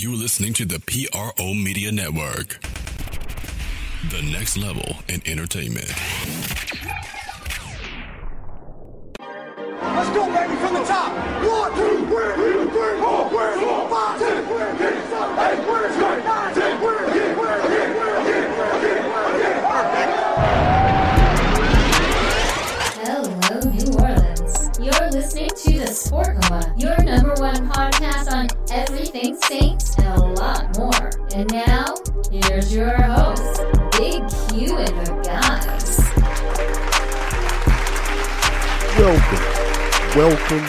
You're listening to the PRO Media Network, the next level in entertainment. Let's go, baby, from the top. One, two, three, three, four, listening to the Sport Coma, your number one podcast on everything Saints and a lot more. And now, here's your host, Big Q and the guys. Welcome, welcome,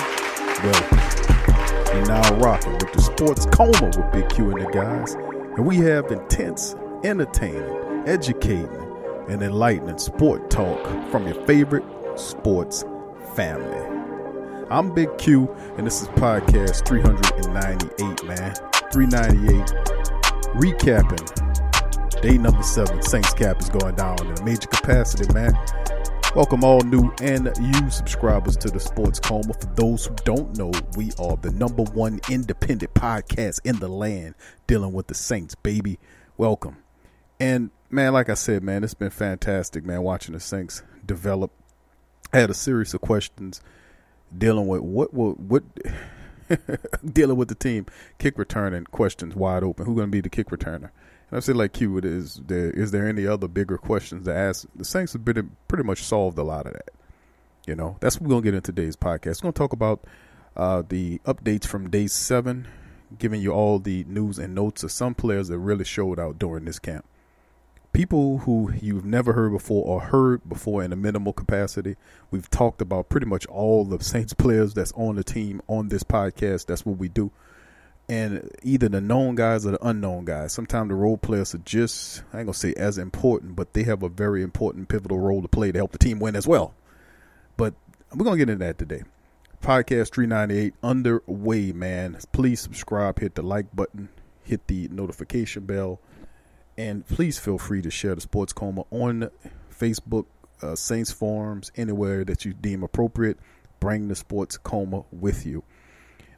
welcome. You're now rocking with the Sports Coma with Big Q and the guys. And we have intense, entertaining, educating, and enlightening sport talk from your favorite sports family. I'm Big Q, and this is podcast 398, man. 398, recapping day number seven. Saints cap is going down in a major capacity, man. Welcome all new and you subscribers to the Sports Coma. For those who don't know, we are the number one independent podcast in the land dealing with the Saints, baby. Welcome. And man, like I said, man, it's been fantastic, man, watching the Saints develop. I had a series of questions dealing with what what what dealing with the team kick returning questions wide open. Who's going to be the kick returner? And I say like Q, is there is there any other bigger questions to ask? The Saints have been pretty much solved a lot of that. You know, that's what we're gonna get in today's podcast. We're gonna talk about uh, the updates from day seven, giving you all the news and notes of some players that really showed out during this camp. People who you've never heard before or heard before in a minimal capacity. We've talked about pretty much all the Saints players that's on the team on this podcast. That's what we do and either the known guys or the unknown guys. Sometimes the role players are just I ain't gonna say as important, but they have a very important pivotal role to play to help the team win as well. But we're gonna get into that today. Podcast 398 underway, man. Please subscribe, hit the like button, hit the notification bell, and please feel free to share the Sports Coma on Facebook, uh, Saints forums, anywhere that you deem appropriate. Bring the Sports Coma with you.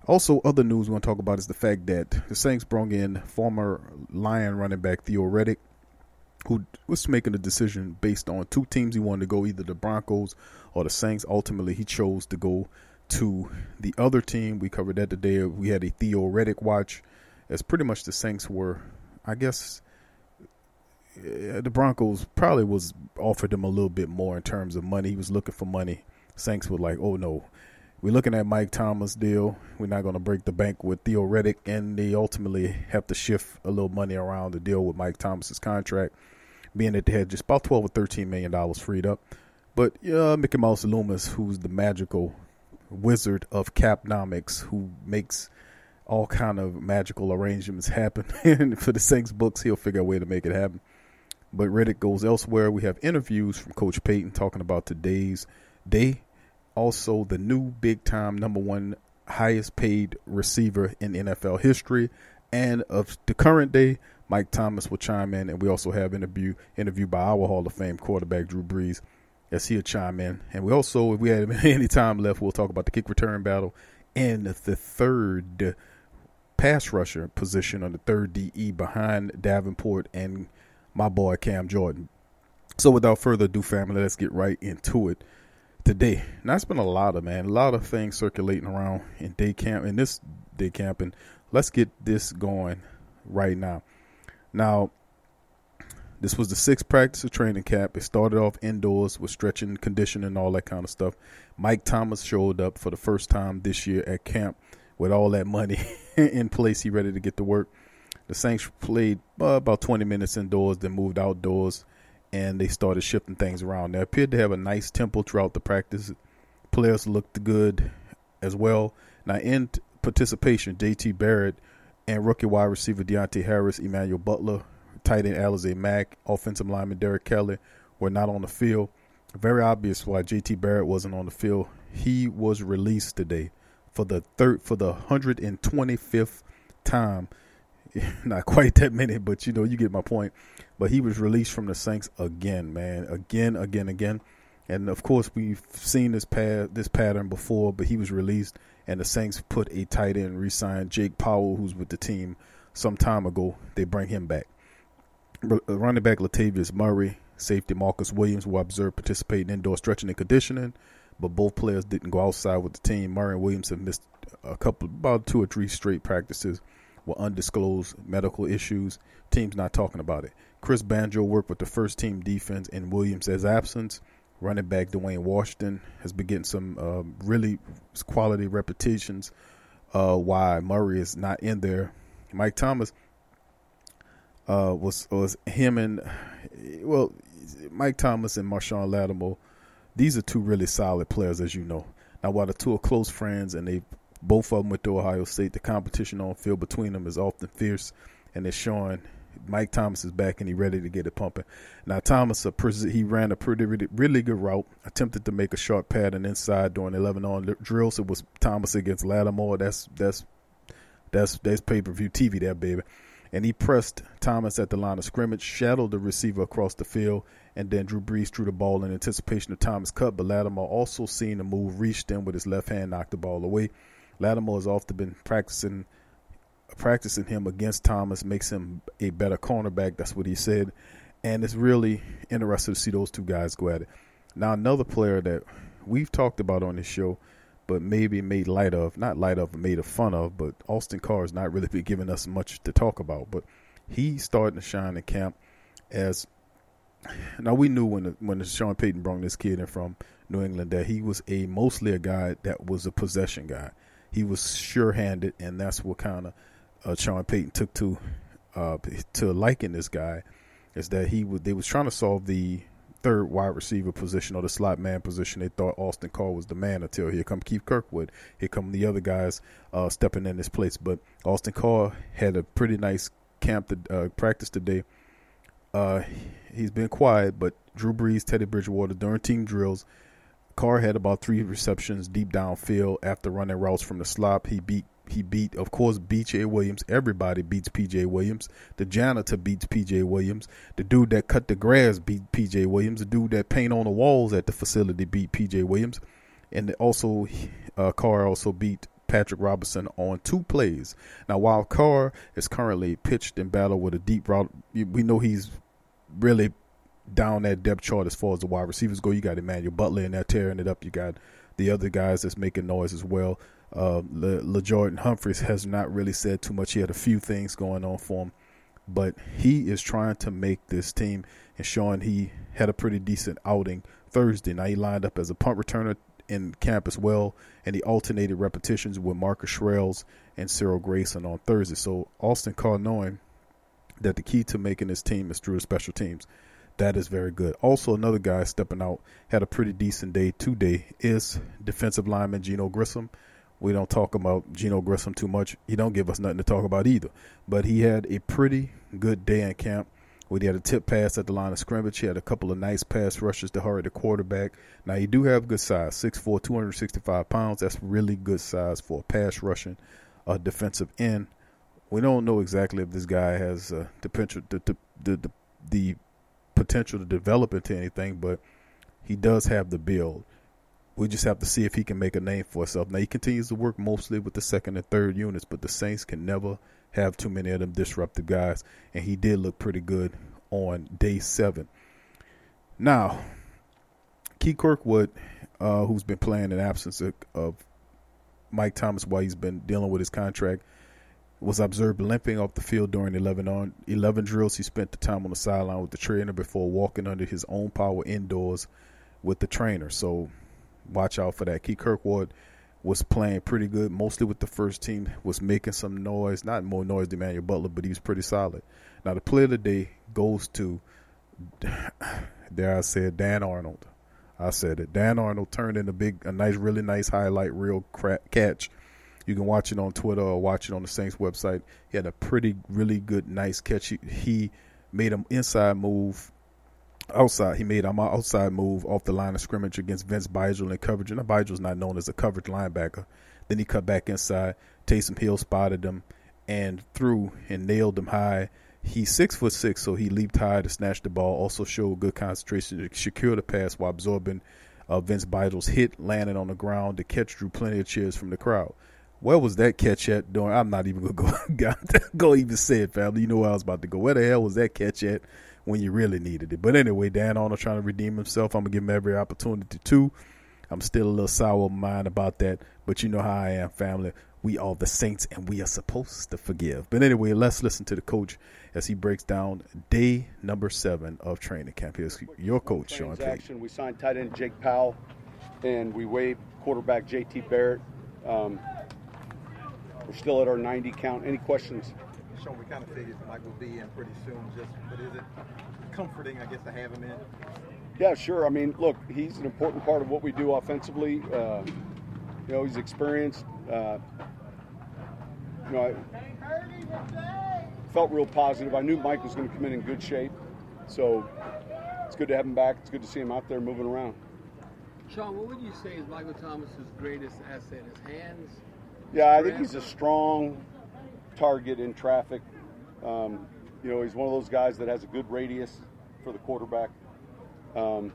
Also, other news we want to talk about is the fact that the Saints brought in former Lion running back Theo Riddick, who was making a decision based on two teams he wanted to go, either the Broncos or the Saints. Ultimately, he chose to go to the other team. We covered that today. We had a Theo Riddick watch, as pretty much the Saints were, I guess. The Broncos probably was offered him a little bit more in terms of money. He was looking for money. Saints were like, "Oh no, we're looking at Mike Thomas deal. We're not going to break the bank with Theo Riddick, and they ultimately have to shift a little money around to deal with Mike Thomas's contract, being that they had just about twelve or thirteen million dollars freed up. But yeah, Mickey Mouse Loomis, who's the magical wizard of Capnomics, who makes all kind of magical arrangements happen and for the Saints books, he'll figure a way to make it happen. But Riddick goes elsewhere. We have interviews from Coach Payton talking about today's day also the new big time number one highest paid receiver in NFL history. And of the current day, Mike Thomas will chime in, and we also have interview interview by our Hall of Fame quarterback Drew Brees as he'll chime in. And we also, if we had any time left, we'll talk about the kick return battle and the third pass rusher position on the third DE behind Davenport and my boy Cam Jordan. So without further ado, family, let's get right into it today. Now it's been a lot of man, a lot of things circulating around in day camp in this day camp, and let's get this going right now. Now, this was the sixth practice of training camp. It started off indoors with stretching, conditioning, all that kind of stuff. Mike Thomas showed up for the first time this year at camp with all that money in place. He ready to get to work. The Saints played uh, about 20 minutes indoors, then moved outdoors and they started shifting things around. They appeared to have a nice tempo throughout the practice. Players looked good as well. Now, in participation, JT Barrett and rookie wide receiver Deonte Harris, Emmanuel Butler, tight end Alize Mack, offensive lineman Derrick Kelly were not on the field. Very obvious why JT Barrett wasn't on the field. He was released today for the third for the 125th time. Not quite that many, but you know, you get my point. But he was released from the Saints again, man. Again, again, again. And of course, we've seen this pad, this pattern before, but he was released and the Saints put a tight end, re-signed Jake Powell, who's with the team some time ago. They bring him back. Uh, running back Latavius Murray, safety Marcus Williams were observed participating in indoor stretching and conditioning, but both players didn't go outside with the team. Murray and Williams have missed a couple, about two or three straight practices with undisclosed medical issues. Team's not talking about it. Chris Banjo worked with the first team defense in Williams' absence. Running back Dwayne Washington has been getting some uh, really quality repetitions. Uh, why Murray is not in there? Mike Thomas uh, was was him and well, Mike Thomas and Marshon Lattimore. These are two really solid players, as you know. Now, while the two are close friends and they both of them went to Ohio State, the competition on field between them is often fierce, and it's showing Mike Thomas is back and he's ready to get it pumping. Now Thomas, he ran a pretty really, good route. Attempted to make a short pattern inside during 11 on drills. It was Thomas against Lattimore. That's that's that's that's pay per view TV, that baby. And he pressed Thomas at the line of scrimmage, shadowed the receiver across the field, and then Drew Brees threw the ball in anticipation of Thomas' cut. But Lattimore also seen the move, reached in with his left hand, knocked the ball away. Lattimore has often been practicing practicing him against Thomas makes him a better cornerback. That's what he said. And it's really interesting to see those two guys go at it. Now, another player that we've talked about on this show, but maybe made light of, not light of, made a fun of, but Austin Carr has not really been giving us much to talk about. But he's starting to shine in camp as now we knew when when Sean Payton brought this kid in from New England that he was a mostly a guy that was a possession guy. He was sure handed, and that's what kind of uh, Sean Payton took to uh, to liking this guy is that he was they was trying to solve the third wide receiver position or the slot man position. They thought Austin Carr was the man until here come Keith Kirkwood. Here come the other guys uh, stepping in this place. But Austin Carr had a pretty nice camp to uh, practice today. Uh, he's been quiet, but Drew Brees, Teddy Bridgewater during team drills, Carr had about three receptions deep downfield after running routes from the slot. He beat he beat, of course, PJ Williams. Everybody beats PJ Williams. The janitor beats PJ Williams. The dude that cut the grass beat PJ Williams. The dude that paint on the walls at the facility beat PJ Williams. And also, uh, Carr also beat Patrick Robinson on two plays. Now, while Carr is currently pitched in battle with a deep route, we know he's really down that depth chart as far as the wide receivers go. You got Emmanuel Butler in there tearing it up. You got the other guys that's making noise as well. Uh, Le, Jordan Humphreys has not really said too much. He had a few things going on for him, but he is trying to make this team and showing he had a pretty decent outing Thursday. Now he lined up as a punt returner in camp as well, and he alternated repetitions with Marcus Sherels and Cyril Grayson on Thursday. So Austin Carr knowing that the key to making this team is through special teams. That is very good. Also, another guy stepping out had a pretty decent day today is defensive lineman Geno Grissom. We don't talk about Geno Grissom too much. He don't give us nothing to talk about either. But he had a pretty good day in camp. We had a tip pass at the line of scrimmage. He had a couple of nice pass rushes to hurry the quarterback. Now, he do have good size, 6'4", 265 pounds. That's really good size for a pass rushing uh, defensive end. We don't know exactly if this guy has uh, the, the, the, the potential to develop into anything, but he does have the build. We just have to see if he can make a name for himself. Now he continues to work mostly with the second and third units, but the Saints can never have too many of them disruptive guys, and he did look pretty good on day seven. Now, Keith Kirkwood, uh, who's been playing in absence of, of Mike Thomas while he's been dealing with his contract, was observed limping off the field during 11 on 11 drills. He spent the time on the sideline with the trainer before walking under his own power indoors with the trainer. So watch out for that. Key Kirkwood was playing pretty good, mostly with the first team, was making some noise, not more noise than Emmanuel Butler, but he was pretty solid. Now the player of the day goes to there I said Dan Arnold. I said it. Dan Arnold turned in a big, a nice, really nice highlight reel catch You can watch it on Twitter or watch it on the Saints website. He had a pretty, really good, nice catch. He, he made an inside move outside. He made an outside move off the line of scrimmage against Vince Biegel in coverage. And Biegel's not known as a coverage linebacker. Then he cut back inside. Taysom Hill spotted him and threw and nailed him high. He's six foot six, so he leaped high to snatch the ball. Also showed good concentration to secure the pass while absorbing uh, Vince Biegel's hit, landing on the ground. The catch drew plenty of cheers from the crowd. Where was that catch at? Doing? I'm not even gonna go go even say it, family. You know where I was about to go. Where the hell was that catch at when you really needed it? But anyway, Dan Arnold trying to redeem himself. I'm gonna give him every opportunity to. I'm still a little sour mind about that, but you know how I am, family. We are the saints, and we are supposed to forgive. But anyway, let's listen to the coach as he breaks down day number seven of training camp. Here's your coach, Sean Payton. We signed tight end Jake Powell, and we waived quarterback JT Barrett. Um, we're still at our 90 count. Any questions? Sean, we kind of figured Mike will be in pretty soon. Just, but is it comforting, I guess, to have him in? Yeah, sure. I mean, look, he's an important part of what we do offensively. Uh, you know, he's experienced. Uh, you know, I felt real positive. I knew Mike was going to come in in good shape, so it's good to have him back. It's good to see him out there moving around. Sean, what would you say is Michael Thomas's greatest asset? His hands. Yeah, I think he's a strong target in traffic. Um, you know, he's one of those guys that has a good radius for the quarterback. Um,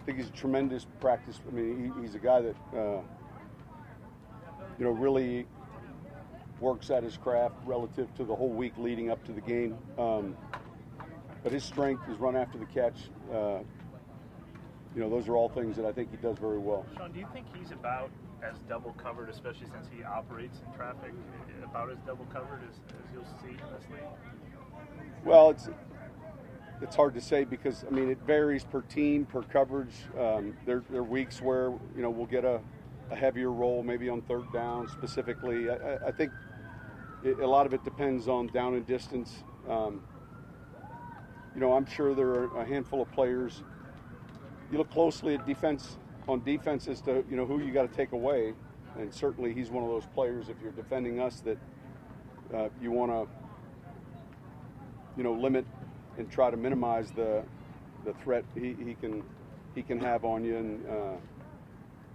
I think he's a tremendous practice. I mean, he, he's a guy that uh, you know really works at his craft relative to the whole week leading up to the game. Um, but his strength is run after the catch. Uh, you know, those are all things that I think he does very well. Sean, do you think he's about as double covered, especially since he operates in traffic, about as double covered as, as you'll see in this league? Well, it's it's hard to say because I mean it varies per team, per coverage. Um, there, there are weeks where you know we'll get a, a heavier role, maybe on third down specifically. I, I think it, a lot of it depends on down and distance. Um, you know, I'm sure there are a handful of players. You look closely at defense on defense as to you know who you got to take away, and certainly he's one of those players. If you're defending us, that uh, you want to you know limit and try to minimize the the threat he, he can he can have on you, and uh,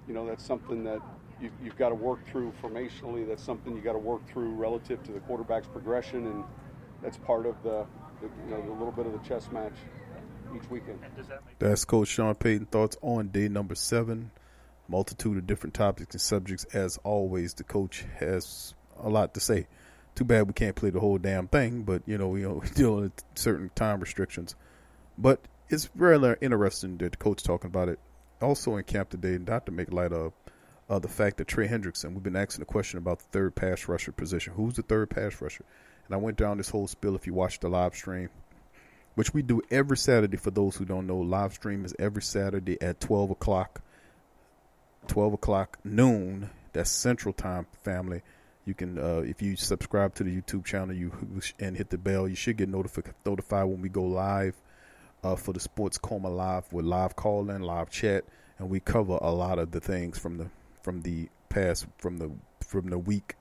you know that's something that you, you've got to work through formationally. That's something you got to work through relative to the quarterback's progression, and that's part of the, the you know the little bit of the chess match each weekend. That's Coach Sean Payton thoughts on day number seven. Multitude of different topics and subjects. As always, the coach has a lot to say. Too bad we can't play the whole damn thing, but you know we, we deal with certain time restrictions. But it's really interesting that the coach talking about it. Also in camp today, not to make light of uh, the fact that Trey Hendrickson, we've been asking a question about the third pass rusher position. Who's the third pass rusher? And I went down this whole spill. If you watched the live stream, which we do every Saturday for those who don't know, live stream is every Saturday at 12 o'clock, 12 o'clock noon. That's Central Time, family. You can, uh, if you subscribe to the YouTube channel, you and hit the bell, you should get notified notified when we go live uh, for the Sports Coma Live with live call in, live chat, and we cover a lot of the things from the from the past from the from the week,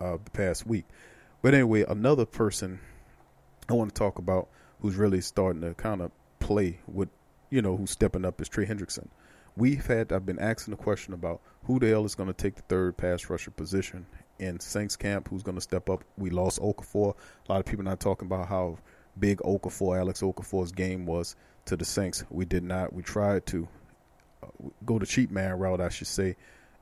uh, the past week. But anyway, another person I want to talk about who's really starting to kind of play with, you know, who's stepping up is Trey Hendrickson. We've had I've been asking the question about who the hell is going to take the third pass rusher position in Saints camp. Who's going to step up? We lost Okafor. A lot of people not talking about how big Okafor, Alex Okafor's game was to the Saints. We did not. We tried to uh, go the cheap man route, I should say,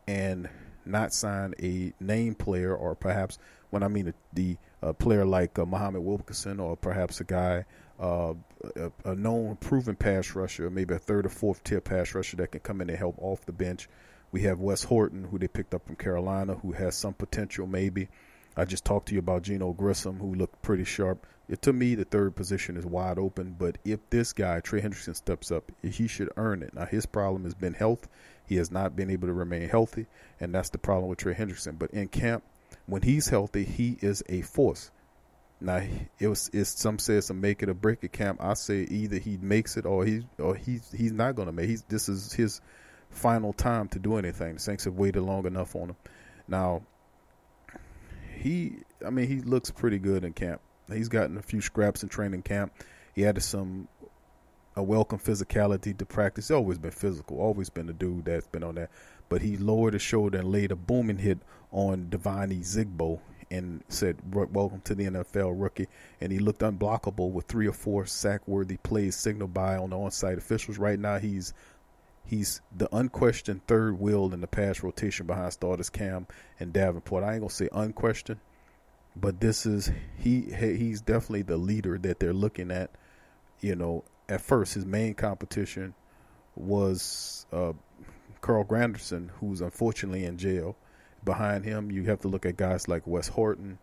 and not sign a name player or perhaps when I mean the, the uh, player like uh, Muhammad Wilkerson or perhaps a guy uh, a, a, known proven pass rusher, maybe a third or fourth tier pass rusher that can come in and help off the bench. We have Wes Horton, who they picked up from Carolina, who has some potential maybe. I just talked to you about Geno Grissom, who looked pretty sharp. It, to me, the third position is wide open, but if this guy, Trey Hendrickson, steps up, he should earn it. Now, his problem has been health. He has not been able to remain healthy, and that's the problem with Trey Hendrickson. But in camp, when he's healthy, he is a force. Now it was it's some say it's a make it or break it camp. I say either he makes it or he's or he's he's not gonna make. He's this is his final time to do anything. The Saints have waited long enough on him. Now, he, I mean, he looks pretty good in camp. He's gotten a few scraps in training camp. He added some a welcome physicality to practice. He's always been physical, always been a dude that's been on that. But he lowered his shoulder and laid a booming hit on Devine Ozigbo and said, "Welcome to the NFL, rookie." And he looked unblockable with three or four sack-worthy plays signaled by on the on-site officials. Right now, he's he's the unquestioned third wheel in the pass rotation behind starters Cam and Davenport. I ain't gonna say unquestioned, but this is he he's definitely the leader that they're looking at. You know, at first his main competition was uh, Carl Granderson, who's unfortunately in jail. Behind him, you have to look at guys like Wes Horton,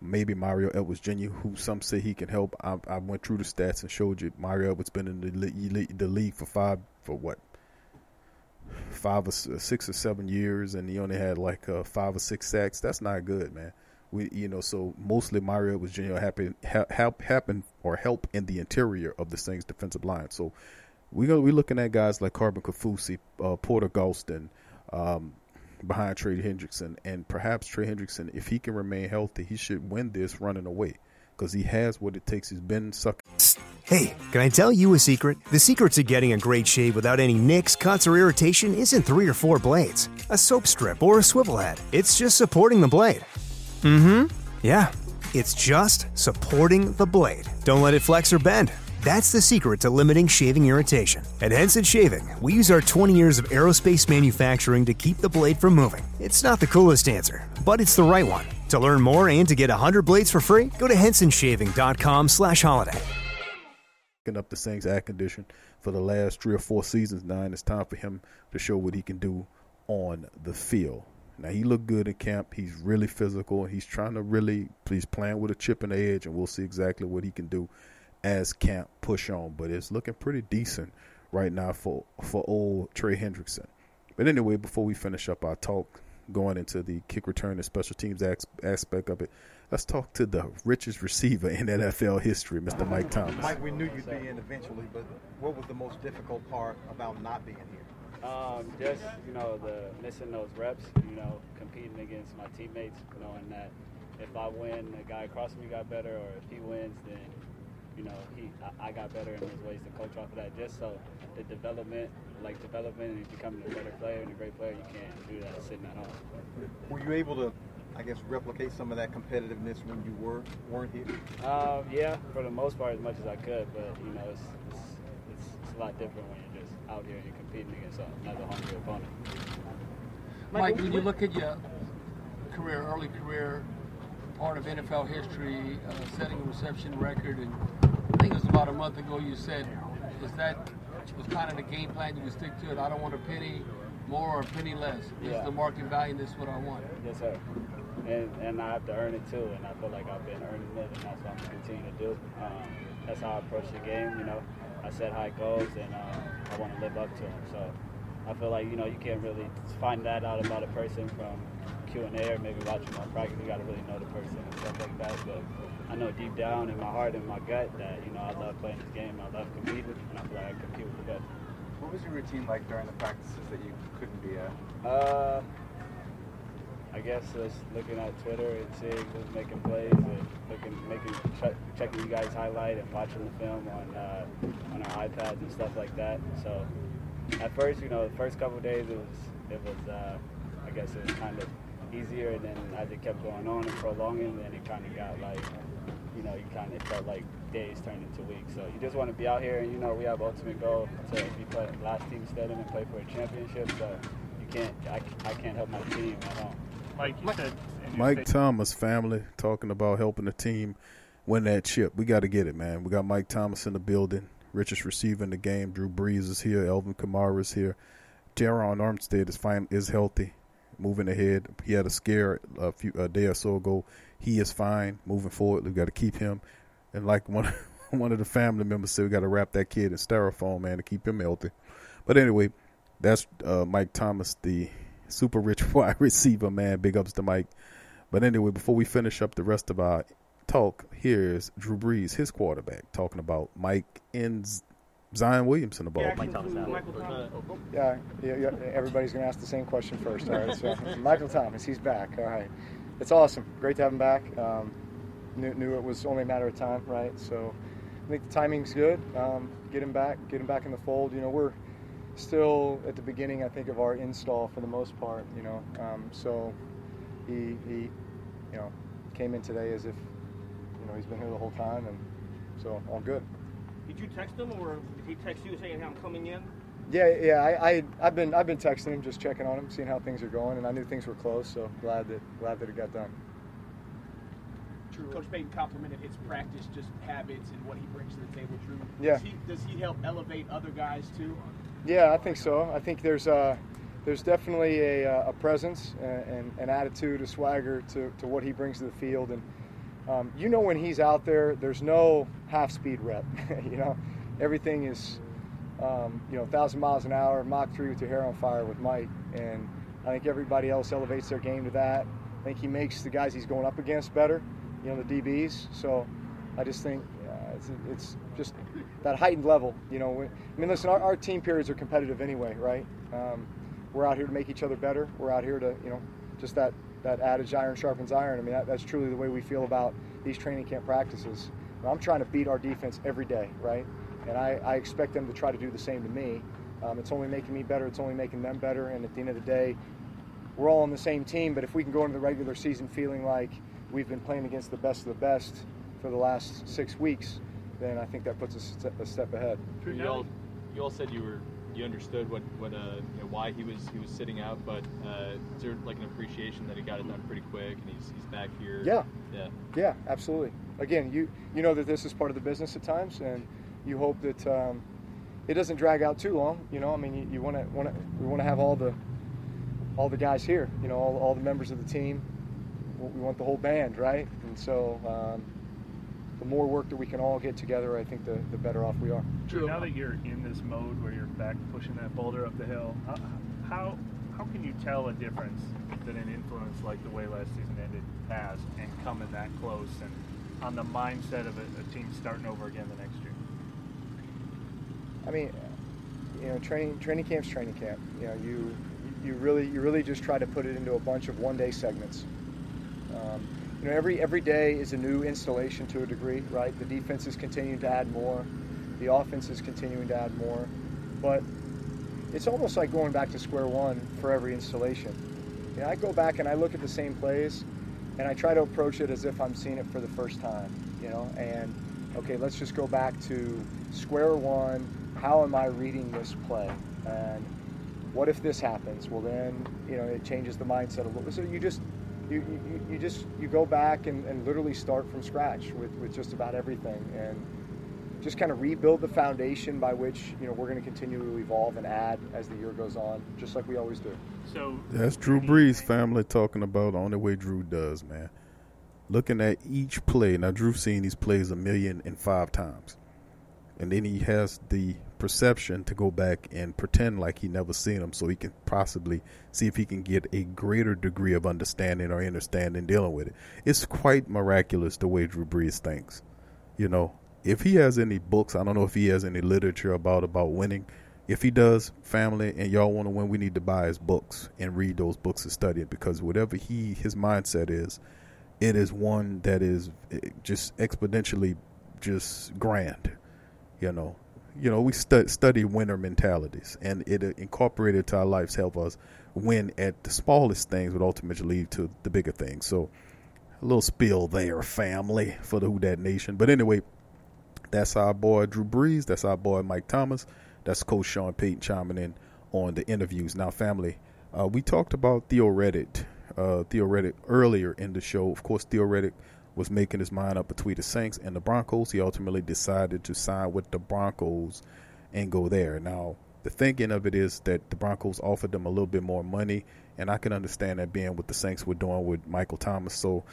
maybe Mario Edwards Jr., who some say he can help. I, I went through the stats and showed you Mario Edwards been in the, the league for five for what five or six or seven years, and he only had like uh, five or six sacks. That's not good, man. We, you know, so mostly Mario was Jr. happen help happen or help in the interior of the Saints defensive line. So we go we looking at guys like Carbon Kaufusi, uh, Porter Gustin, um, behind Trey Hendrickson, and perhaps Trey Hendrickson, if he can remain healthy, he should win this running away because he has what it takes. He's been sucking. Hey, can I tell you a secret? The secret to getting a great shave without any nicks, cuts, or irritation isn't three or four blades, a soap strip, or a swivel head. It's just supporting the blade. Mm hmm. Yeah. It's just supporting the blade. Don't let it flex or bend. That's the secret to limiting shaving irritation. At Henson Shaving, we use our 20 years of aerospace manufacturing to keep the blade from moving. It's not the coolest answer, but it's the right one. To learn more and to get 100 blades for free, go to hensonshaving.com slash holiday. Up the Saints' act condition for the last three or four seasons now, and it's time for him to show what he can do on the field. Now he looked good in camp. He's really physical. He's trying to really he's playing with a chip the edge, and we'll see exactly what he can do as camp push on. But it's looking pretty decent right now for for old Trey Hendrickson. But anyway, before we finish up our talk, going into the kick return and special teams aspect of it, let's talk to the richest receiver in NFL history, Mr. Mike Thomas. Mike, we knew you'd be in eventually, but what was the most difficult part about not being here? Um, just you know the missing those reps, you know, competing against my teammates, knowing that if I win, the guy across me got better, or if he wins, then you know he I, I got better, in his ways to coach off of that. Just so the development, like development and becoming a better player and a great player, you can't do that sitting at home. Were you able to I guess replicate some of that competitiveness when you were weren't here? Uh, yeah, for the most part, as much as I could. But you know, it's, it's, it's, it's a lot different when you're just out here and you're competing against another hungry opponent. Mike, when you look at your career, early career, part of NFL history, uh, setting a reception record, and I think it was about a month ago you said, is that was kind of the game plan? You would stick to it. I don't want a penny more or a penny less. This yeah. is the market value. This is what I want. Yes, sir. And, and I have to earn it too. And I feel like I've been earning it, and that's what I'm going to continue to do. Um, that's how I approach the game. You know, I set high goals, and uh, I want to live up to them. So I feel like you know you can't really find that out about a person from Q and A or maybe watching my practice. You got to really know the person and stuff like that. But I know deep down in my heart and my gut that you know I love playing this game. I love competing, and I feel like I compete with the best. What was your routine like during the practices that you couldn't be at? Uh, I guess just looking at Twitter and seeing who's making plays and looking, making, ch- checking you guys highlight and watching the film on uh, on our iPads and stuff like that. So at first, you know, the first couple days it was it was uh, I guess it was kind of easier, and then as it kept going on and prolonging, then it kind of got like you know, you kind of felt like days turned into weeks. So you just want to be out here, and you know, we have ultimate goal to be play, last team stadium and play for a championship. So you can't, I, I can't help my team at home. Mike, you said Mike Thomas family talking about helping the team win that chip. We got to get it, man. We got Mike Thomas in the building, richest receiver in the game. Drew Brees is here. Alvin Kamara is here. Terron Armstead is fine, is healthy, moving ahead. He had a scare a few a day or so ago. He is fine, moving forward. We've got to keep him. And like one one of the family members said, we got to wrap that kid in styrofoam, man, to keep him healthy. But anyway, that's uh, Mike Thomas, the super rich wide receiver, man. Big ups to Mike. But anyway, before we finish up the rest of our talk, here's Drew Brees, his quarterback, talking about Mike and Zion Williamson the ball. Yeah, yeah, yeah, everybody's going to ask the same question first. All right, so Michael Thomas, he's back. All right, it's awesome. Great to have him back. Um, knew, knew it was only a matter of time, right? So I think the timing's good. Um, get him back, get him back in the fold. You know, we're still at the beginning, I think, of our install for the most part. You know, um, so he, he, you know, came in today as if, you know, he's been here the whole time, and so all good. Did you text him, or did he text you saying I'm coming in? Yeah, yeah. I, I I've been I've been texting him, just checking on him, seeing how things are going, and I knew things were close. So glad that glad that it got done. Drew, Coach Payton complimented his practice, just habits and what he brings to the table. Drew, Yeah. Does he, does he help elevate other guys too? Yeah, I think so. I think there's uh, there's definitely a, uh, a presence and, and an attitude, a swagger to, to what he brings to the field, and um, you know when he's out there, there's no half speed rep. you know, everything is um, you know thousand miles an hour, Mach three with your hair on fire with Mike, and I think everybody else elevates their game to that. I think he makes the guys he's going up against better, you know, the DBs. So I just think uh, it's, it's just that heightened level. You know, I mean, listen, our, our team periods are competitive anyway, right? Um, we're out here to make each other better. We're out here to, you know, just that that adage, iron sharpens iron. I mean, that, that's truly the way we feel about these training camp practices. I'm trying to beat our defense every day, right? And I, I expect them to try to do the same to me. Um, it's only making me better. It's only making them better. And at the end of the day, we're all on the same team. But if we can go into the regular season feeling like we've been playing against the best of the best for the last six weeks, then I think that puts us a step, ahead. You all, you all said you were you understood what what uh you know, why he was he was sitting out, but uh, is there like an appreciation that he got it done pretty quick and he's he's back here? Yeah. Yeah. Yeah, absolutely. Again, you you know that this is part of the business at times, and you hope that um, it doesn't drag out too long. You know, I mean, you, you want to want to we want to have all the all the guys here. You know, all, all the members of the team. We want the whole band, right? And so, um, the more work that we can all get together, I think the, the better off we are. Drew, now that you're in this mode where you're back pushing that boulder up the hill, how how, how can you tell a difference that an influence like the way last season ended has and coming that close and on the mindset of a, a team starting over again the next year? I mean, you know, training training camp's training camp. You know, you you really you really just try to put it into a bunch of one day segments. Um, you know, every every day is a new installation to a degree, right? The defense is continuing to add more, the offense is continuing to add more, but it's almost like going back to square one for every installation. You know, I go back and I look at the same plays, and I try to approach it as if I'm seeing it for the first time. You know, and okay, let's just go back to square one. How am I reading this play? And what if this happens? Well, then you know it changes the mindset a little. So you just you, you, you just you go back and, and literally start from scratch with, with just about everything and just kind of rebuild the foundation by which you know we're going to continue to evolve and add as the year goes on, just like we always do. So That's Drew Brees family talking about the only way Drew does, man. Looking at each play. Now Drew's seen these plays a million and five times. And then he has the perception to go back and pretend like he never seen them so he can possibly see if he can get a greater degree of understanding or understanding dealing with it. It's quite miraculous the way Drew Brees thinks. You know, if he has any books, I don't know if he has any literature about about winning. If he does, family, and y'all want to win, we need to buy his books and read those books and study it because whatever he his mindset is, it is one that is eh, just exponentially just grand. You know, you know we stu- study winner mentalities, and it uh, incorporated to our lives help us win at the smallest things, but ultimately lead to the bigger things. So, a little spill there, family, for the Who Dat Nation. But anyway, that's our boy Drew Brees. That's our boy Mike Thomas. That's Coach Sean Payton chiming in on the interviews. Now, family, uh, we talked about Theo Riddick, uh, Theo Riddick earlier in the show. Of course, Theo Riddick was making his mind up between the Saints and the Broncos. He ultimately decided to sign with the Broncos and go there. Now, the thinking of it is that the Broncos offered them a little bit more money, and I can understand that being what the Saints were doing with Michael Thomas. So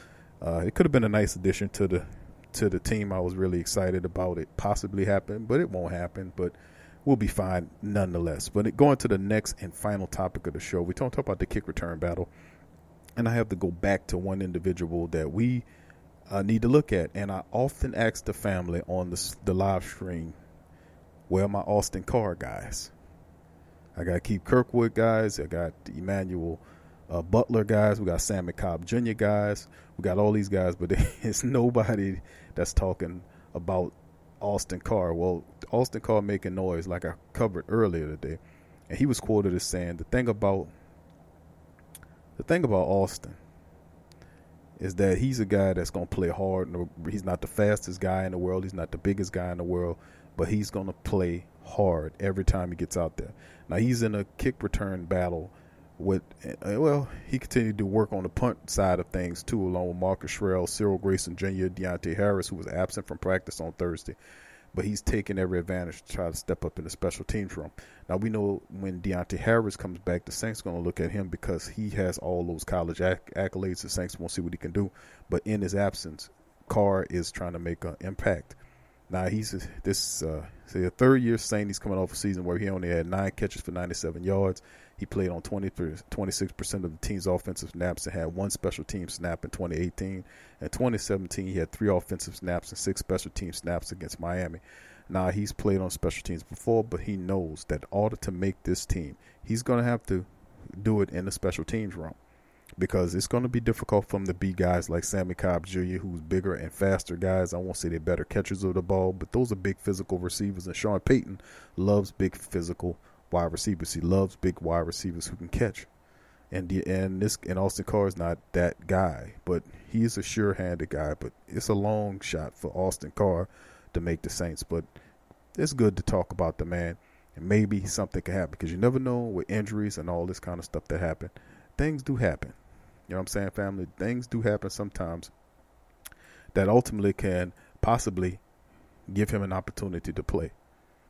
uh, it could have been a nice addition to the to the team. I was really excited about it possibly happen, but it won't happen. But we'll be fine nonetheless. But going to the next and final topic of the show, we don't talk about the kick return battle, and I have to go back to one individual that we uh, need to look at. And I often ask the family on the, the live stream, Where my Austin Carr guys? I got Keith Kirkwood guys. I got Emmanuel uh, Butler guys. We got Simmie Cobbs Jr. guys. We got all these guys, but it's nobody that's talking about Austin Carr. Well, Austin Carr making noise like I covered earlier today, and he was quoted as saying the thing about the thing about Austin is that he's a guy that's going to play hard. He's not the fastest guy in the world. He's not the biggest guy in the world, but he's going to play hard every time he gets out there. Now he's in a kick return battle with uh, well, he continued to work on the punt side of things too, along with Marcus Sherels, Cyril Grayson Jr., Deonte Harris, who was absent from practice on Thursday. But he's taking every advantage to try to step up in the special teams room. Now we know when Deonte Harris comes back, the Saints going to look at him because he has all those college acc- accolades. The Saints want to see what he can do. But in his absence, Carr is trying to make an impact. Now he's this uh, say a third year Saint. He's coming off a season where he only had nine catches for 97 yards. He played on 20 26% of the team's offensive snaps and had one special team snap in 2018. In 2017, he had three offensive snaps and six special team snaps against Miami. Now he's played on special teams before, but he knows that in order to make this team, he's going to have to do it in the special teams room because it's going to be difficult for him to beat guys like Simmie Cobbs Jr., who's bigger and faster guys. I won't say they're better catchers of the ball, but those are big physical receivers. And Sean Payton loves big physical wide receivers. He loves big wide receivers who can catch. And the, and this and Austin Carr is not that guy, but he's a sure-handed guy. But it's a long shot for Austin Carr to make the Saints. But it's good to talk about the man, and maybe something can happen because you never know with injuries and all this kind of stuff that happen. Things do happen. You know what I'm saying, family? Things do happen sometimes that ultimately can possibly give him an opportunity to play.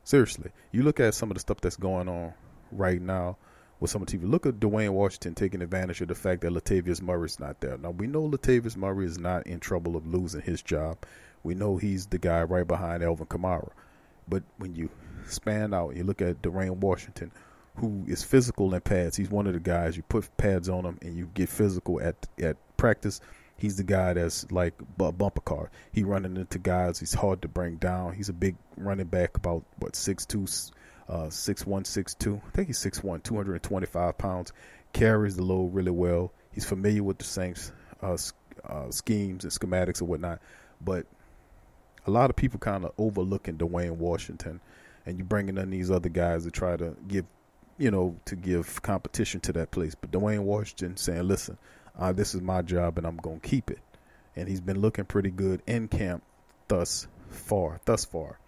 Seriously, you look at some of the stuff that's going on right now with some of the TV. Look at Dwayne Washington taking advantage of the fact that Latavius Murray's not there. Now we know Latavius Murray is not in trouble of losing his job. We know he's the guy right behind Alvin Kamara. But when you span out, you look at Dwayne Washington, who is physical in pads. He's one of the guys you put pads on him and you get physical at at practice. He's the guy that's like a bumper car. He running into guys. He's hard to bring down. He's a big running back, about what six two, uh, six one, six two. I think he's six one, two hundred and twenty five pounds. Carries the load really well. He's familiar with the Saints uh, uh, schemes and schematics and whatnot. But a lot of people kind of overlooking Dwayne Washington, and you bringing in these other guys to try to give you know, to give competition to that place. But Dwayne Washington saying, listen, uh, this is my job and I'm going to keep it. And he's been looking pretty good in camp thus far, thus far.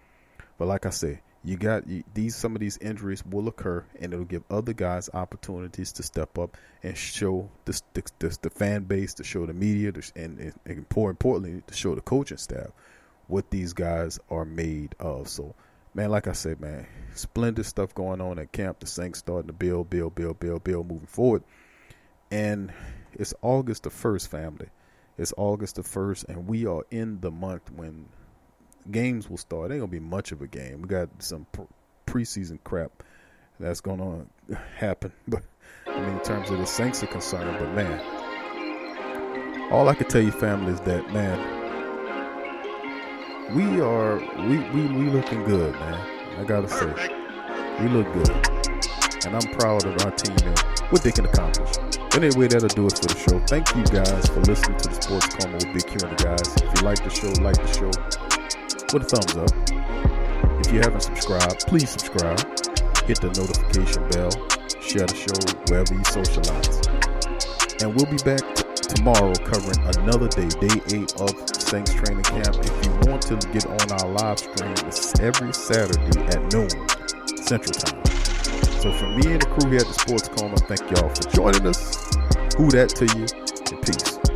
But like I said, you got you, these some of these injuries will occur and it'll give other guys opportunities to step up and show the the, the fan base to show the media to, and, and, more importantly to show the coaching staff what these guys are made of so man, like I said, man, splendid stuff going on at camp. The Saints starting to build, build, build, build, build, moving forward. And it's August the first, family. It's August the first, and we are in the month when games will start. It Ain't gonna be much of a game. We got some preseason crap that's gonna happen, but I mean, in terms of the Saints are concerned, but man, all I can tell you, family, is that man we are we, we we looking good, man. I gotta say, we look good, and I'm proud of our team and what they can accomplish. Anyway, that'll do it for the show. Thank you guys for listening to the Sports Coma with Big Q and the guys. If you like the show, like the show, put a thumbs up. If you haven't subscribed, please subscribe. Hit the notification bell. Share the show wherever you socialize. And we'll be back tomorrow covering another day, day eight of Saints training camp. If you want to get on our live stream, it's every Saturday at noon Central Time. So for me and the crew here at the Sports Coma, thank y'all for joining us. Who Dat to you, and peace.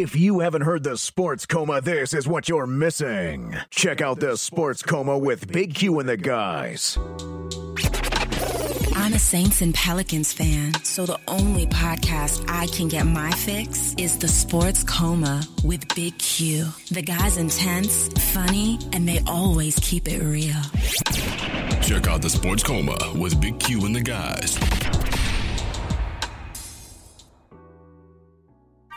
If you haven't heard the Sports Coma, this is what you're missing. Check out the Sports Coma with Big Q and the guys. I'm a Saints and Pelicans fan, so the only podcast I can get my fix is the Sports Coma with Big Q. The guy's intense, funny, and they always keep it real. Check out the Sports Coma with Big Q and the guys.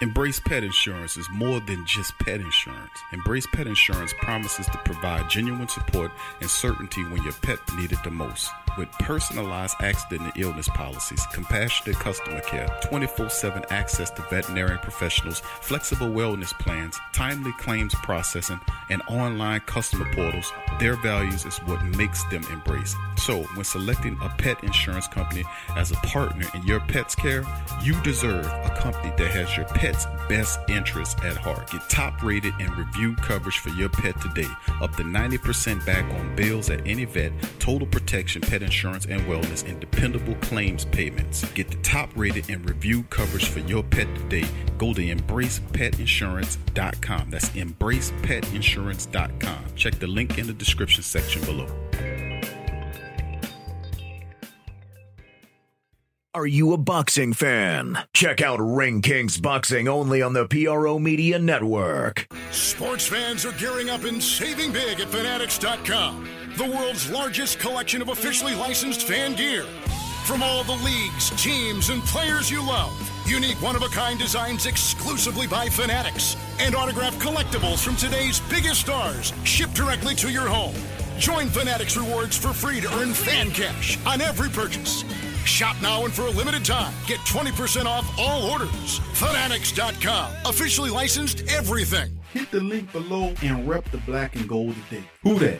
Embrace Pet Insurance is more than just pet insurance. Embrace Pet Insurance promises to provide genuine support and certainty when your pet needs it the most. With personalized accident and illness policies, compassionate customer care, 24 7 access to veterinary professionals, flexible wellness plans, timely claims processing, and online customer portals, their values is what makes them embrace. So, when selecting a pet insurance company as a partner in your pet's care, you deserve a company that has your pet's best interests at heart. Get top rated and reviewed coverage for your pet today. Up to 90% back on bills at any vet, total protection, pet insurance and wellness, and dependable claims payments. Get the top rated and reviewed coverage for your pet today. Go to embracepetinsurance.com. That's embracepetinsurance.com. Check the link in the description section below. Are you a boxing fan? Check out Ring Kings Boxing only on the PRO Media Network. Sports fans are gearing up and saving big at Fanatics.com, the world's largest collection of officially licensed fan gear. From all the leagues, teams, and players you love, unique one of a kind designs exclusively by Fanatics, and autographed collectibles from today's biggest stars shipped directly to your home. Join Fanatics Rewards for free to earn fan cash on every purchase. Shop now and for a limited time, get 20% off all orders. Fanatics.com, officially licensed everything. Hit the link below and rep the black and gold today. Who Dat?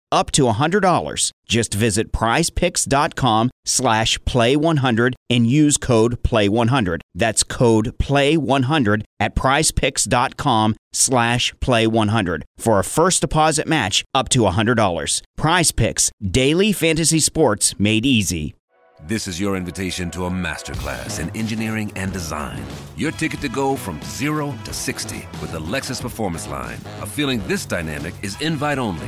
up to $100. Just visit prizepicks.com slash play100 and use code play100. That's code play100 at prizepicks.com slash play100 for a first deposit match up to $100. Prize Picks, daily fantasy sports made easy. This is your invitation to a masterclass in engineering and design. Your ticket to go from zero to 60 with the Lexus Performance Line. A feeling this dynamic is invite only.